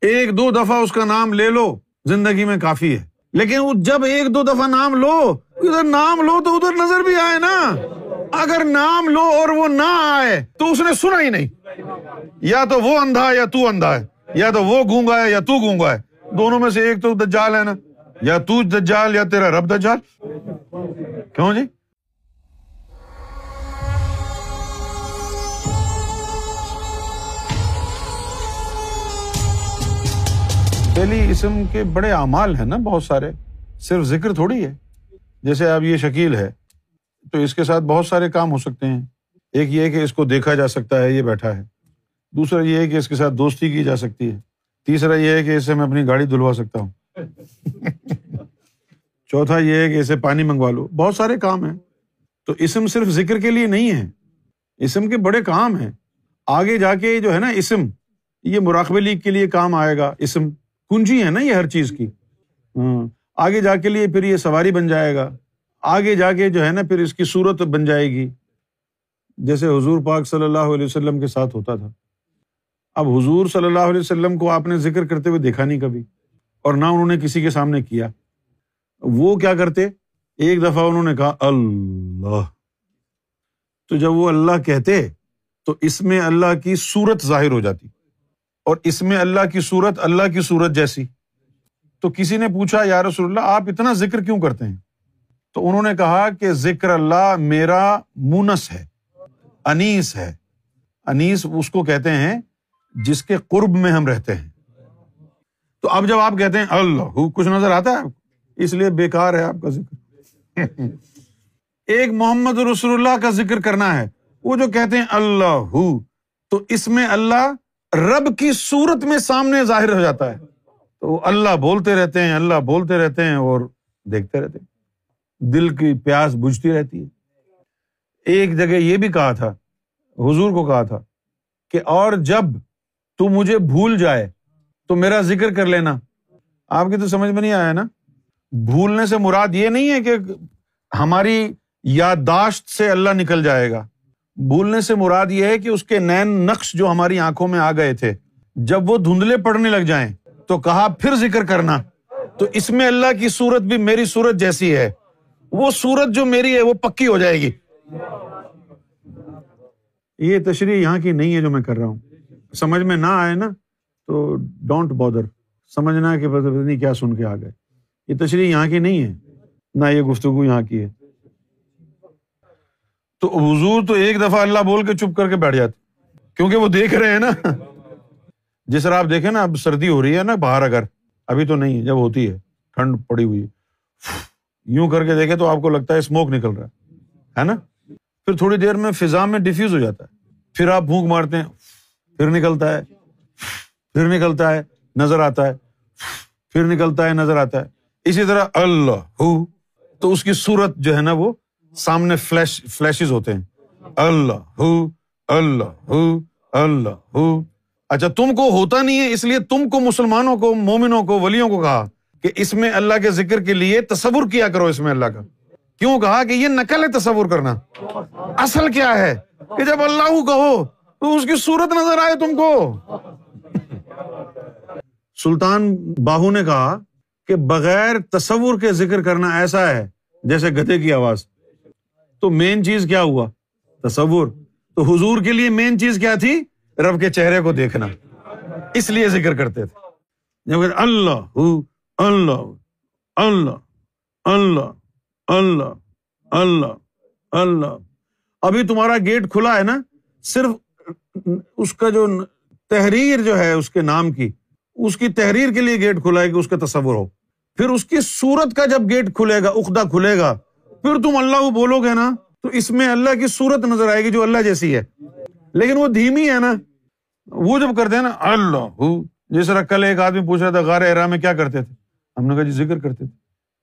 ایک دو دفعہ اس کا نام لے لو، زندگی میں کافی ہے۔ لیکن جب ایک دو دفعہ نام لو، ادھر نام لو تو ادھر نظر بھی آئے نا۔ اگر نام لو اور وہ نہ آئے تو اس نے سنا ہی نہیں۔ یا تو وہ اندھا یا تو اندھا ہے۔ یا تو وہ گونگا ہے یا تو گونگا ہے۔ دونوں میں سے ایک تو دجال ہے نا۔ یا تو دجال یا تیرا رب دجال۔ کیوں جی؟ پہلی اسم کے بڑے اعمال ہیں نا بہت سارے، صرف ذکر تھوڑی ہے۔ جیسے اب یہ شکیل ہے، تو اس کے ساتھ بہت سارے کام ہو سکتے ہیں۔ ایک یہ کہ اس کو دیکھا جا سکتا ہے، یہ بیٹھا ہے۔ دوسرا یہ ہے کہ اس کے ساتھ دوستی کی جا سکتی ہے۔ تیسرا یہ ہے کہ اسے میں اپنی گاڑی دھلوا سکتا ہوں۔ چوتھا یہ ہے کہ اسے پانی منگوا لو۔ بہت سارے کام ہیں۔ تو اسم صرف ذکر کے لیے نہیں ہے، اسم کے بڑے کام ہیں۔ آگے جا کے جو ہے نا اسم، یہ مراقبے لیگ کے لیے کام آئے گا۔ اسم کنجی ہے نا یہ ہر چیز کی۔ ہاں آگے جا کے لیے پھر یہ سواری بن جائے گا۔ آگے جا کے جو ہے نا پھر اس کی صورت بن جائے گی۔ جیسے حضور پاک صلی اللہ علیہ وسلم کے ساتھ ہوتا تھا۔ اب حضور صلی اللہ علیہ وسلم کو آپ نے ذکر کرتے ہوئے دیکھا نہیں کبھی۔ اور نہ انہوں نے کسی کے سامنے کیا۔ وہ کیا کرتے؟ ایک دفعہ انہوں نے کہا، اللہ۔ تو جب وہ اللہ کہتے، تو اس میں اللہ کی صورت ظاہر ہو جاتی۔ اور اس میں اللہ کی صورت اللہ کی صورت جیسی۔ تو کسی نے پوچھا، یا رسول اللہ، آپ اتنا ذکر کیوں کرتے ہیں؟ تو انہوں نے کہا کہ ذکر اللہ میرا مونس ہے، انیس ہے۔ انیس اس کو کہتے ہیں جس کے قرب میں ہم رہتے ہیں۔ تو اب جب آپ کہتے ہیں، اللہ، کچھ نظر آتا ہے اس لیے بےکار ہے آپ کا ذکر۔ ایک محمد رسول اللہ کا ذکر کرنا ہے۔ وہ جو کہتے ہیں، اللہ، تو اس میں اللہ رب کی صورت میں سامنے ظاہر ہو جاتا ہے۔ تو اللہ بولتے رہتے ہیں، اللہ بولتے رہتے ہیں اور دیکھتے رہتے ہیں۔ دل کی پیاس بجھتی رہتی ہے۔ ایک جگہ یہ بھی کہا تھا، حضور کو کہا تھا کہ اور جب تو مجھے بھول جائے تو میرا ذکر کر لینا۔ آپ کی تو سمجھ میں نہیں آیا نا؟ بھولنے سے مراد یہ نہیں ہے کہ ہماری یادداشت سے اللہ نکل جائے گا۔ بھولنے سے مراد یہ ہے کہ اس کے نین نقش جو ہماری آنکھوں میں آ گئے تھے، جب وہ دھندلے پڑنے لگ جائیں تو کہا پھر ذکر کرنا۔ تو اس میں اللہ کی سورت بھی میری سورت جیسی ہے۔ وہ سورت جو میری ہے، وہ پکی ہو جائے گی۔ یہ تشریح یہاں کی نہیں ہے جو میں کر رہا ہوں۔ سمجھ میں نہ آئے نا، تو ڈونٹ بادر سمجھنا کہ نہیں کیا سن کے آ گئے۔ یہ تشریح یہاں کی نہیں ہے، نہ یہ گفتگو یہاں کی ہے۔ تو حضور تو ایک دفعہ اللہ بول کے چپ کر کے بیٹھ جاتے کیونکہ وہ دیکھ رہے ہیں نا۔ جس طرح آپ دیکھیں نا، اب سردی ہو رہی ہے نا باہر اگر، ابھی تو نہیں، جب ہوتی ہے، ٹھنڈ پڑی ہوئی یوں کر کے دیکھے تو آپ کو لگتا ہے اسموک نکل رہا ہے نا؟ پھر تھوڑی دیر میں فضا میں ڈیفیوز ہو جاتا ہے۔ پھر آپ بھوک مارتے ہیں، پھر نکلتا ہے، پھر نکلتا ہے، نظر آتا ہے، پھر نکلتا ہے، نظر آتا ہے۔ اسی طرح اللہ ہو، تو اس کی صورت جو ہے نا وہ سامنے فلیش فلیشز ہوتے ہیں۔ اللہ ہو اللہ ہو اللہ ہو۔ اچھا تم کو ہوتا نہیں ہے، اس لیے تم کو مسلمانوں کو، مومنوں کو، ولیوں کو کہا کہ اس میں اللہ کے ذکر کے لیے تصور کیا کرو اس میں اللہ کا۔ کیوں کہا کہ یہ نقل ہے تصور کرنا۔ اصل کیا ہے؟ کہ جب اللہ کہو، تو اس کی صورت نظر آئے تم کو۔ سلطان باہو نے کہا کہ بغیر تصور کے ذکر کرنا ایسا ہے جیسے گدے کی آواز۔ تو مین چیز کیا ہوا؟ تصور۔ تو حضور کے لیے مین چیز کیا تھی؟ رب کے چہرے کو دیکھنا۔ اس لیے ذکر کرتے تھے۔ جب اللہ اللہ اللہ اللہ اللہ اللہ اللہ۔ ابھی تمہارا گیٹ کھلا ہے نا؟ صرف اس کا جو تحریر جو ہے، اس کے نام کی، اس کی تحریر کے لیے گیٹ کھلا ہے کہ اس کا تصور ہو۔ پھر اس کی صورت کا جب گیٹ کھلے گا اخدا کھلے گا پھر تم اللہ کو بولو گے نا، تو اس میں اللہ کی صورت نظر آئے گی جو اللہ جیسی ہے۔ لیکن وہ دھیمی ہے نا، وہ جب کرتے ہیں نا، اللہ، جس طرح کل ایک آدمی پوچھ رہا تھا، غار احرام میں کیا کرتے تھے؟ ہم نے کہا جی ذکر کرتے تھے۔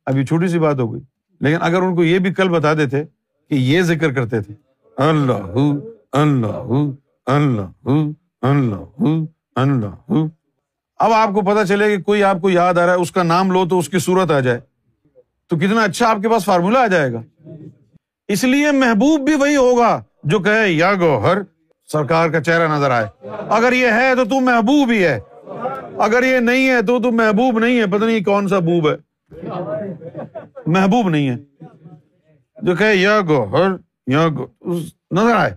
ابھی چھوٹی سی بات ہو گئی۔ لیکن اگر ان کو یہ بھی کل بتا دیتے کہ یہ ذکر کرتے تھے، اللہ اللہ اللہ اللہ اللہ۔ اب آپ کو پتا چلے کہ کوئی آپ کو یاد آ رہا ہے، اس کا نام لو تو اس کی صورت آ جائے۔ تو کتنا اچھا آپ کے پاس فارمولا آ جائے گا۔ اس لیے محبوب بھی وہی ہوگا جو کہے، یا گو ہر سرکار کا چہرہ نظر آئے۔ اگر یہ ہے تو تم محبوب ہی ہے۔ اگر یہ نہیں ہے تو تو محبوب نہیں ہے۔ پتہ نہیں کون سا بوب ہے۔ محبوب نہیں ہے۔ جو کہ یا گوہر، یا نظر آئے۔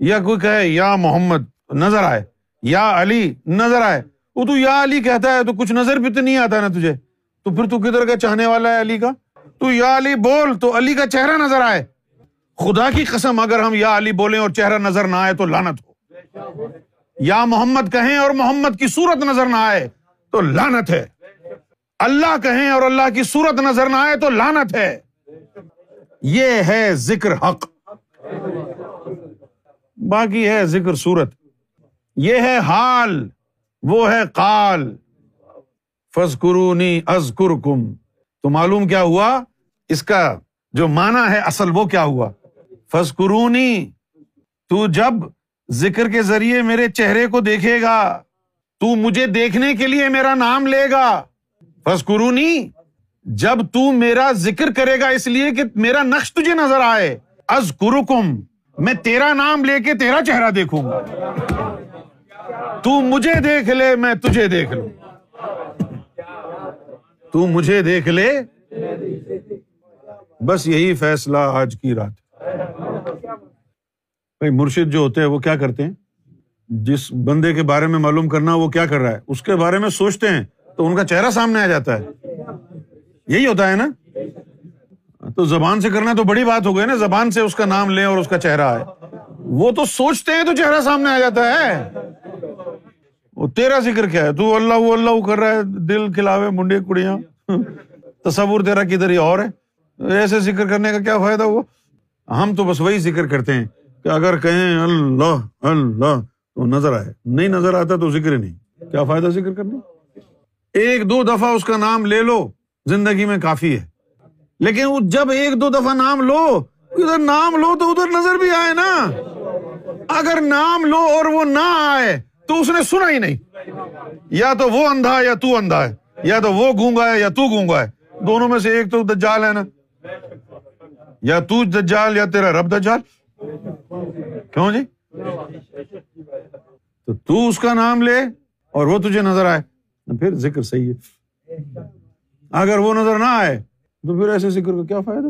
یا کوئی کہے، یا محمد، نظر آئے۔ یا علی، نظر آئے۔ وہ تو یا علی کہتا ہے تو کچھ نظر بھی تو نہیں آتا نا تجھے۔ تو پھر تو کدھر کا چاہنے والا ہے علی کا؟ تو یا علی بول تو علی کا چہرہ نظر آئے۔ خدا کی قسم، اگر ہم یا علی بولیں اور چہرہ نظر نہ آئے تو لانت ہو۔ یا محمد کہیں اور محمد کی صورت نظر نہ آئے تو لانت ہے۔ اللہ کہیں اور اللہ کی صورت نظر نہ آئے تو لانت ہے۔ یہ ہے ذکر حق۔ باقی ہے ذکر صورت۔ یہ ہے حال، وہ ہے قال۔ فض قرونی از کم تو معلوم کیا ہوا؟ اس کا جو مانا ہے اصل وہ کیا ہوا؟ فض تو جب ذکر کے ذریعے میرے چہرے کو دیکھے گا، تو مجھے دیکھنے کے لیے میرا نام لے گا۔ فض جب تو میرا ذکر کرے گا، اس لیے کہ میرا نقش تجھے نظر آئے۔ از کم میں تیرا نام لے کے تیرا چہرہ دیکھوں گا۔ تو مجھے دیکھ لے، میں تجھے دیکھ لوں۔ تو مجھے دیکھ لے۔ بس یہی فیصلہ آج کی رات۔ بھائی مرشد جو ہوتے ہیں وہ کیا کرتے ہیں؟ جس بندے کے بارے میں معلوم کرنا وہ کیا کر رہا ہے؟ اس کے بارے میں سوچتے ہیں تو ان کا چہرہ سامنے آ جاتا ہے۔ یہی ہوتا ہے نا؟ تو زبان سے کرنا تو بڑی بات ہو گئی نا۔ زبان سے اس کا نام لیں اور اس کا چہرہ آئے۔ وہ تو سوچتے ہیں تو چہرہ سامنے آ جاتا ہے۔ وہ تیرا ذکر کیا ہے؟ تو اللہ اللہ کر رہا ہے، دل کھلاوے منڈے کڑیاں۔ تصور تیرا کدھر ہی اور ہے۔ ایسے ذکر کرنے کا کیا فائدہ وہ ہم تو بس وہی ذکر کرتے ہیں کہ اگر کہیں اللہ اللہ، تو نظر آئے۔ نہیں نظر آتا تو ذکر نہیں۔ کیا فائدہ ذکر کرنے؟ ایک دو دفعہ اس کا نام لے لو، زندگی میں کافی ہے۔ لیکن جب ایک دو دفعہ نام لو، ادھر نام لو تو ادھر نظر بھی آئے نا۔ اگر نام لو اور وہ نہ آئے تو اس نے سنا ہی نہیں۔ یا تو وہ اندھا یا تو اندھا ہے۔ یا تو وہ گونگا ہے یا تو گونگا ہے۔ دونوں میں سے ایک تو دجال ہے نا۔ یا تو دجال یا تیرا رب دجال۔ کیوں جی؟ تو تو اس کا نام لے اور وہ تجھے نظر آئے۔ پھر ذکر صحیح ہے۔ اگر وہ نظر نہ آئے، تو پھر ایسے ذکر کا کیا فائدہ؟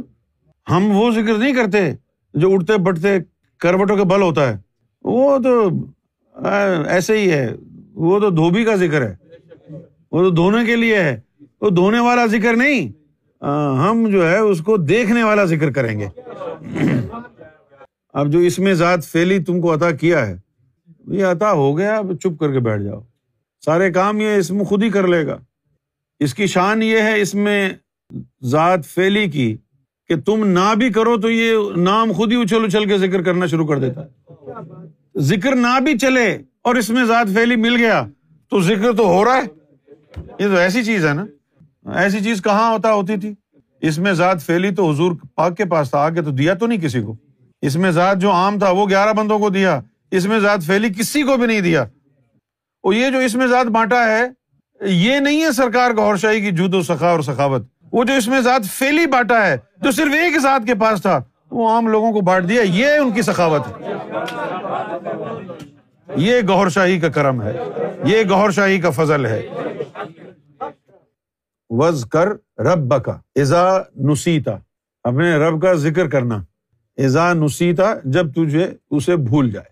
ہم وہ ذکر نہیں کرتے جو اٹھتے بٹتے کروٹوں کے بل ہوتا ہے۔ وہ تو ہاں، ایسے ہی ہے۔ وہ تو دھوبی کا ذکر ہے۔ وہ تو دھونے کے لیے ہے۔ وہ دھونے والا ذکر نہیں۔ ہاں، ہم جو ہے اس کو دیکھنے والا ذکر کریں گے۔ اب جو اس میں ذات فیلی تم کو عطا کیا ہے، یہ عطا ہو گیا۔ اب چپ کر کے بیٹھ جاؤ۔ سارے کام یہ اس میں خود ہی کر لے گا۔ اس کی شان یہ ہے اس میں ذات فیلی کی کہ تم نہ بھی کرو تو یہ نام خود ہی اچھل اچھل کے ذکر کرنا شروع کر دیتا۔ ہے ذکر نہ بھی چلے اور اس میں ذات فیلی مل گیا، تو ذکر تو ہو رہا ہے۔ یہ تو ایسی چیز ہے نا۔ ایسی چیز کہاں ہوتا، ہوتی تھی۔ اس میں ذات فیلی تو حضور پاک کے پاس تھا، آگے تو دیا تو نہیں کسی کو۔ اس میں ذات جو عام تھا، وہ گیارہ بندوں کو دیا۔ اس میں ذات فیلی کسی کو بھی نہیں دیا۔ اور یہ جو اس میں ذات بانٹا ہے، یہ نہیں ہے سرکار گور شاہی کی جود و سخا اور سخاوت۔ وہ جو اس میں ذات فیلی بانٹا ہے، جو صرف ایک ذات کے پاس تھا وہ عام لوگوں کو بانٹ دیا، یہ ان کی سخاوت ہے۔ یہ گور شاہی کا کرم ہے، یہ گور شاہی کا فضل ہے۔ وز کر رب کا ایزا نسیتا اپنے رب کا ذکر کرنا۔ ایزا نسیتا جب تجھے اسے بھول جائے۔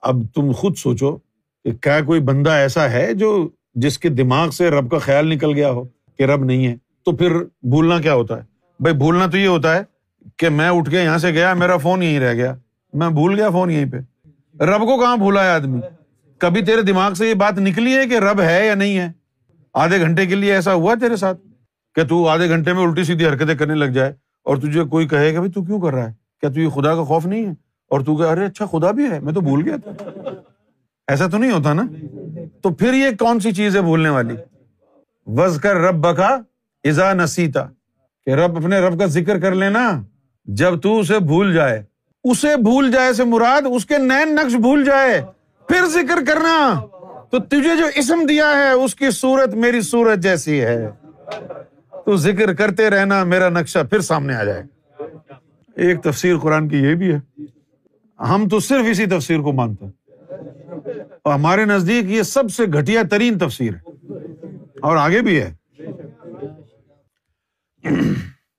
اب تم خود سوچو کہ کیا کوئی بندہ ایسا ہے جو جس کے دماغ سے رب کا خیال نکل گیا ہو کہ رب نہیں ہے۔ تو پھر بھولنا کیا ہوتا ہے؟ بھائی، بھولنا تو یہ ہوتا ہے کہ میں اٹھ کے یہاں سے گیا، میرا فون یہیں رہ گیا۔ میں بھول گیا فون یہیں پہ۔ رب کو کہاں بھولا ہے آدمی؟ کبھی تیرے دماغ سے یہ بات نکلی ہے کہ رب ہے یا نہیں ہے؟ آدھے گھنٹے کے لیے ایسا ہوا تیرے ساتھ کہ تو آدھے گھنٹے میں الٹی سیدھی حرکتیں کرنے لگ جائے اور تجھے کوئی کہے گا تو کیوں کر رہا ہے؟ کیا تو یہ خدا کا خوف نہیں ہے؟ اور تو کہ ارے اچھا خدا بھی ہے، میں تو بھول گیا تھا۔ ایسا تو نہیں ہوتا نا؟ تو پھر یہ کون سی چیز ہے بھولنے والی؟ وز کر رب کا ازا نسیتا۔ کہ رب اپنے رب کا ذکر کر لینا۔ جب تو اسے بھول جائے۔ اسے بھول جائے سے مراد اس کے نین نقش بھول جائے۔ پھر ذکر کرنا۔ تو تجھے جو اسم دیا ہے، اس کی صورت میری صورت جیسی ہے۔ تو ذکر کرتے رہنا، میرا نقشہ پھر سامنے آ جائے۔ ایک تفسیر قرآن کی یہ بھی ہے۔ ہم تو صرف اسی تفسیر کو مانتے ہیں۔ اور ہمارے نزدیک یہ سب سے گھٹیا ترین تفسیر ہے۔ اور آگے بھی ہے۔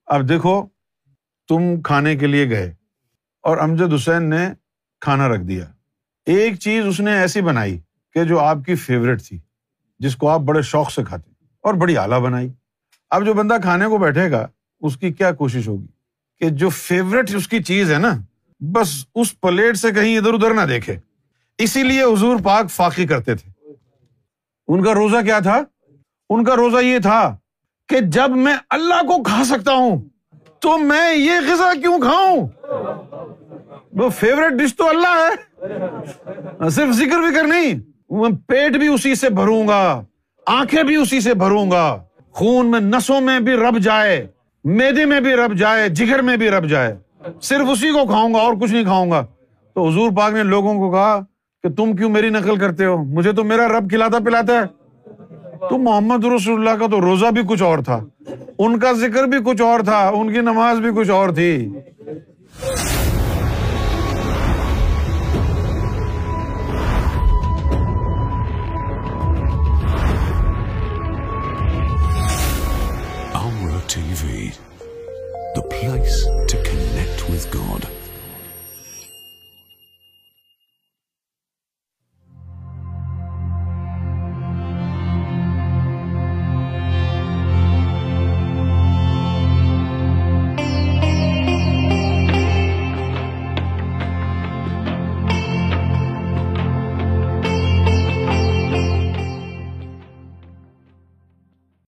اب دیکھو تم کھانے کے لیے گئے اور امجد حسین نے کھانا رکھ دیا۔ ایک چیز اس نے ایسی بنائی کہ جو آپ کی فیوریٹ تھی، جس کو آپ بڑے شوق سے کھاتے اور بڑی اعلیٰ بنائی۔ اب جو بندہ کھانے کو بیٹھے گا، اس کی کیا کوشش ہوگی؟ کہ جو فیوریٹ اس کی چیز ہے نا، بس اس پلیٹ سے کہیں ادھر ادھر نہ دیکھے۔ اسی لیے حضور پاک فاقی کرتے تھے۔ ان کا روزہ کیا تھا؟ ان کا روزہ یہ تھا کہ جب میں اللہ کو کھا سکتا ہوں تو میں یہ غذا کیوں کھاؤں؟ وہ فیوریٹ ڈش تو اللہ ہے۔ صرف ذکر وکر نہیں میں پیٹ بھی اسی سے بھروں گا، آنکھیں بھی اسی سے بھروں گا۔ خون میں نسوں میں بھی رب جائے، میدے میں بھی رب جائے، جگر میں بھی رب جائے۔ صرف اسی کو کھاؤں گا، اور کچھ نہیں کھاؤں گا۔ تو حضور پاک نے لوگوں کو کہا کہ تم کیوں میری نقل کرتے ہو؟ مجھے تو میرا رب کھلاتا پلاتا ہے۔ تو محمد رسول اللہ کا تو روزہ بھی کچھ اور تھا۔ ان کا ذکر بھی کچھ اور تھا، ان کی نماز بھی کچھ اور تھی۔ T V the place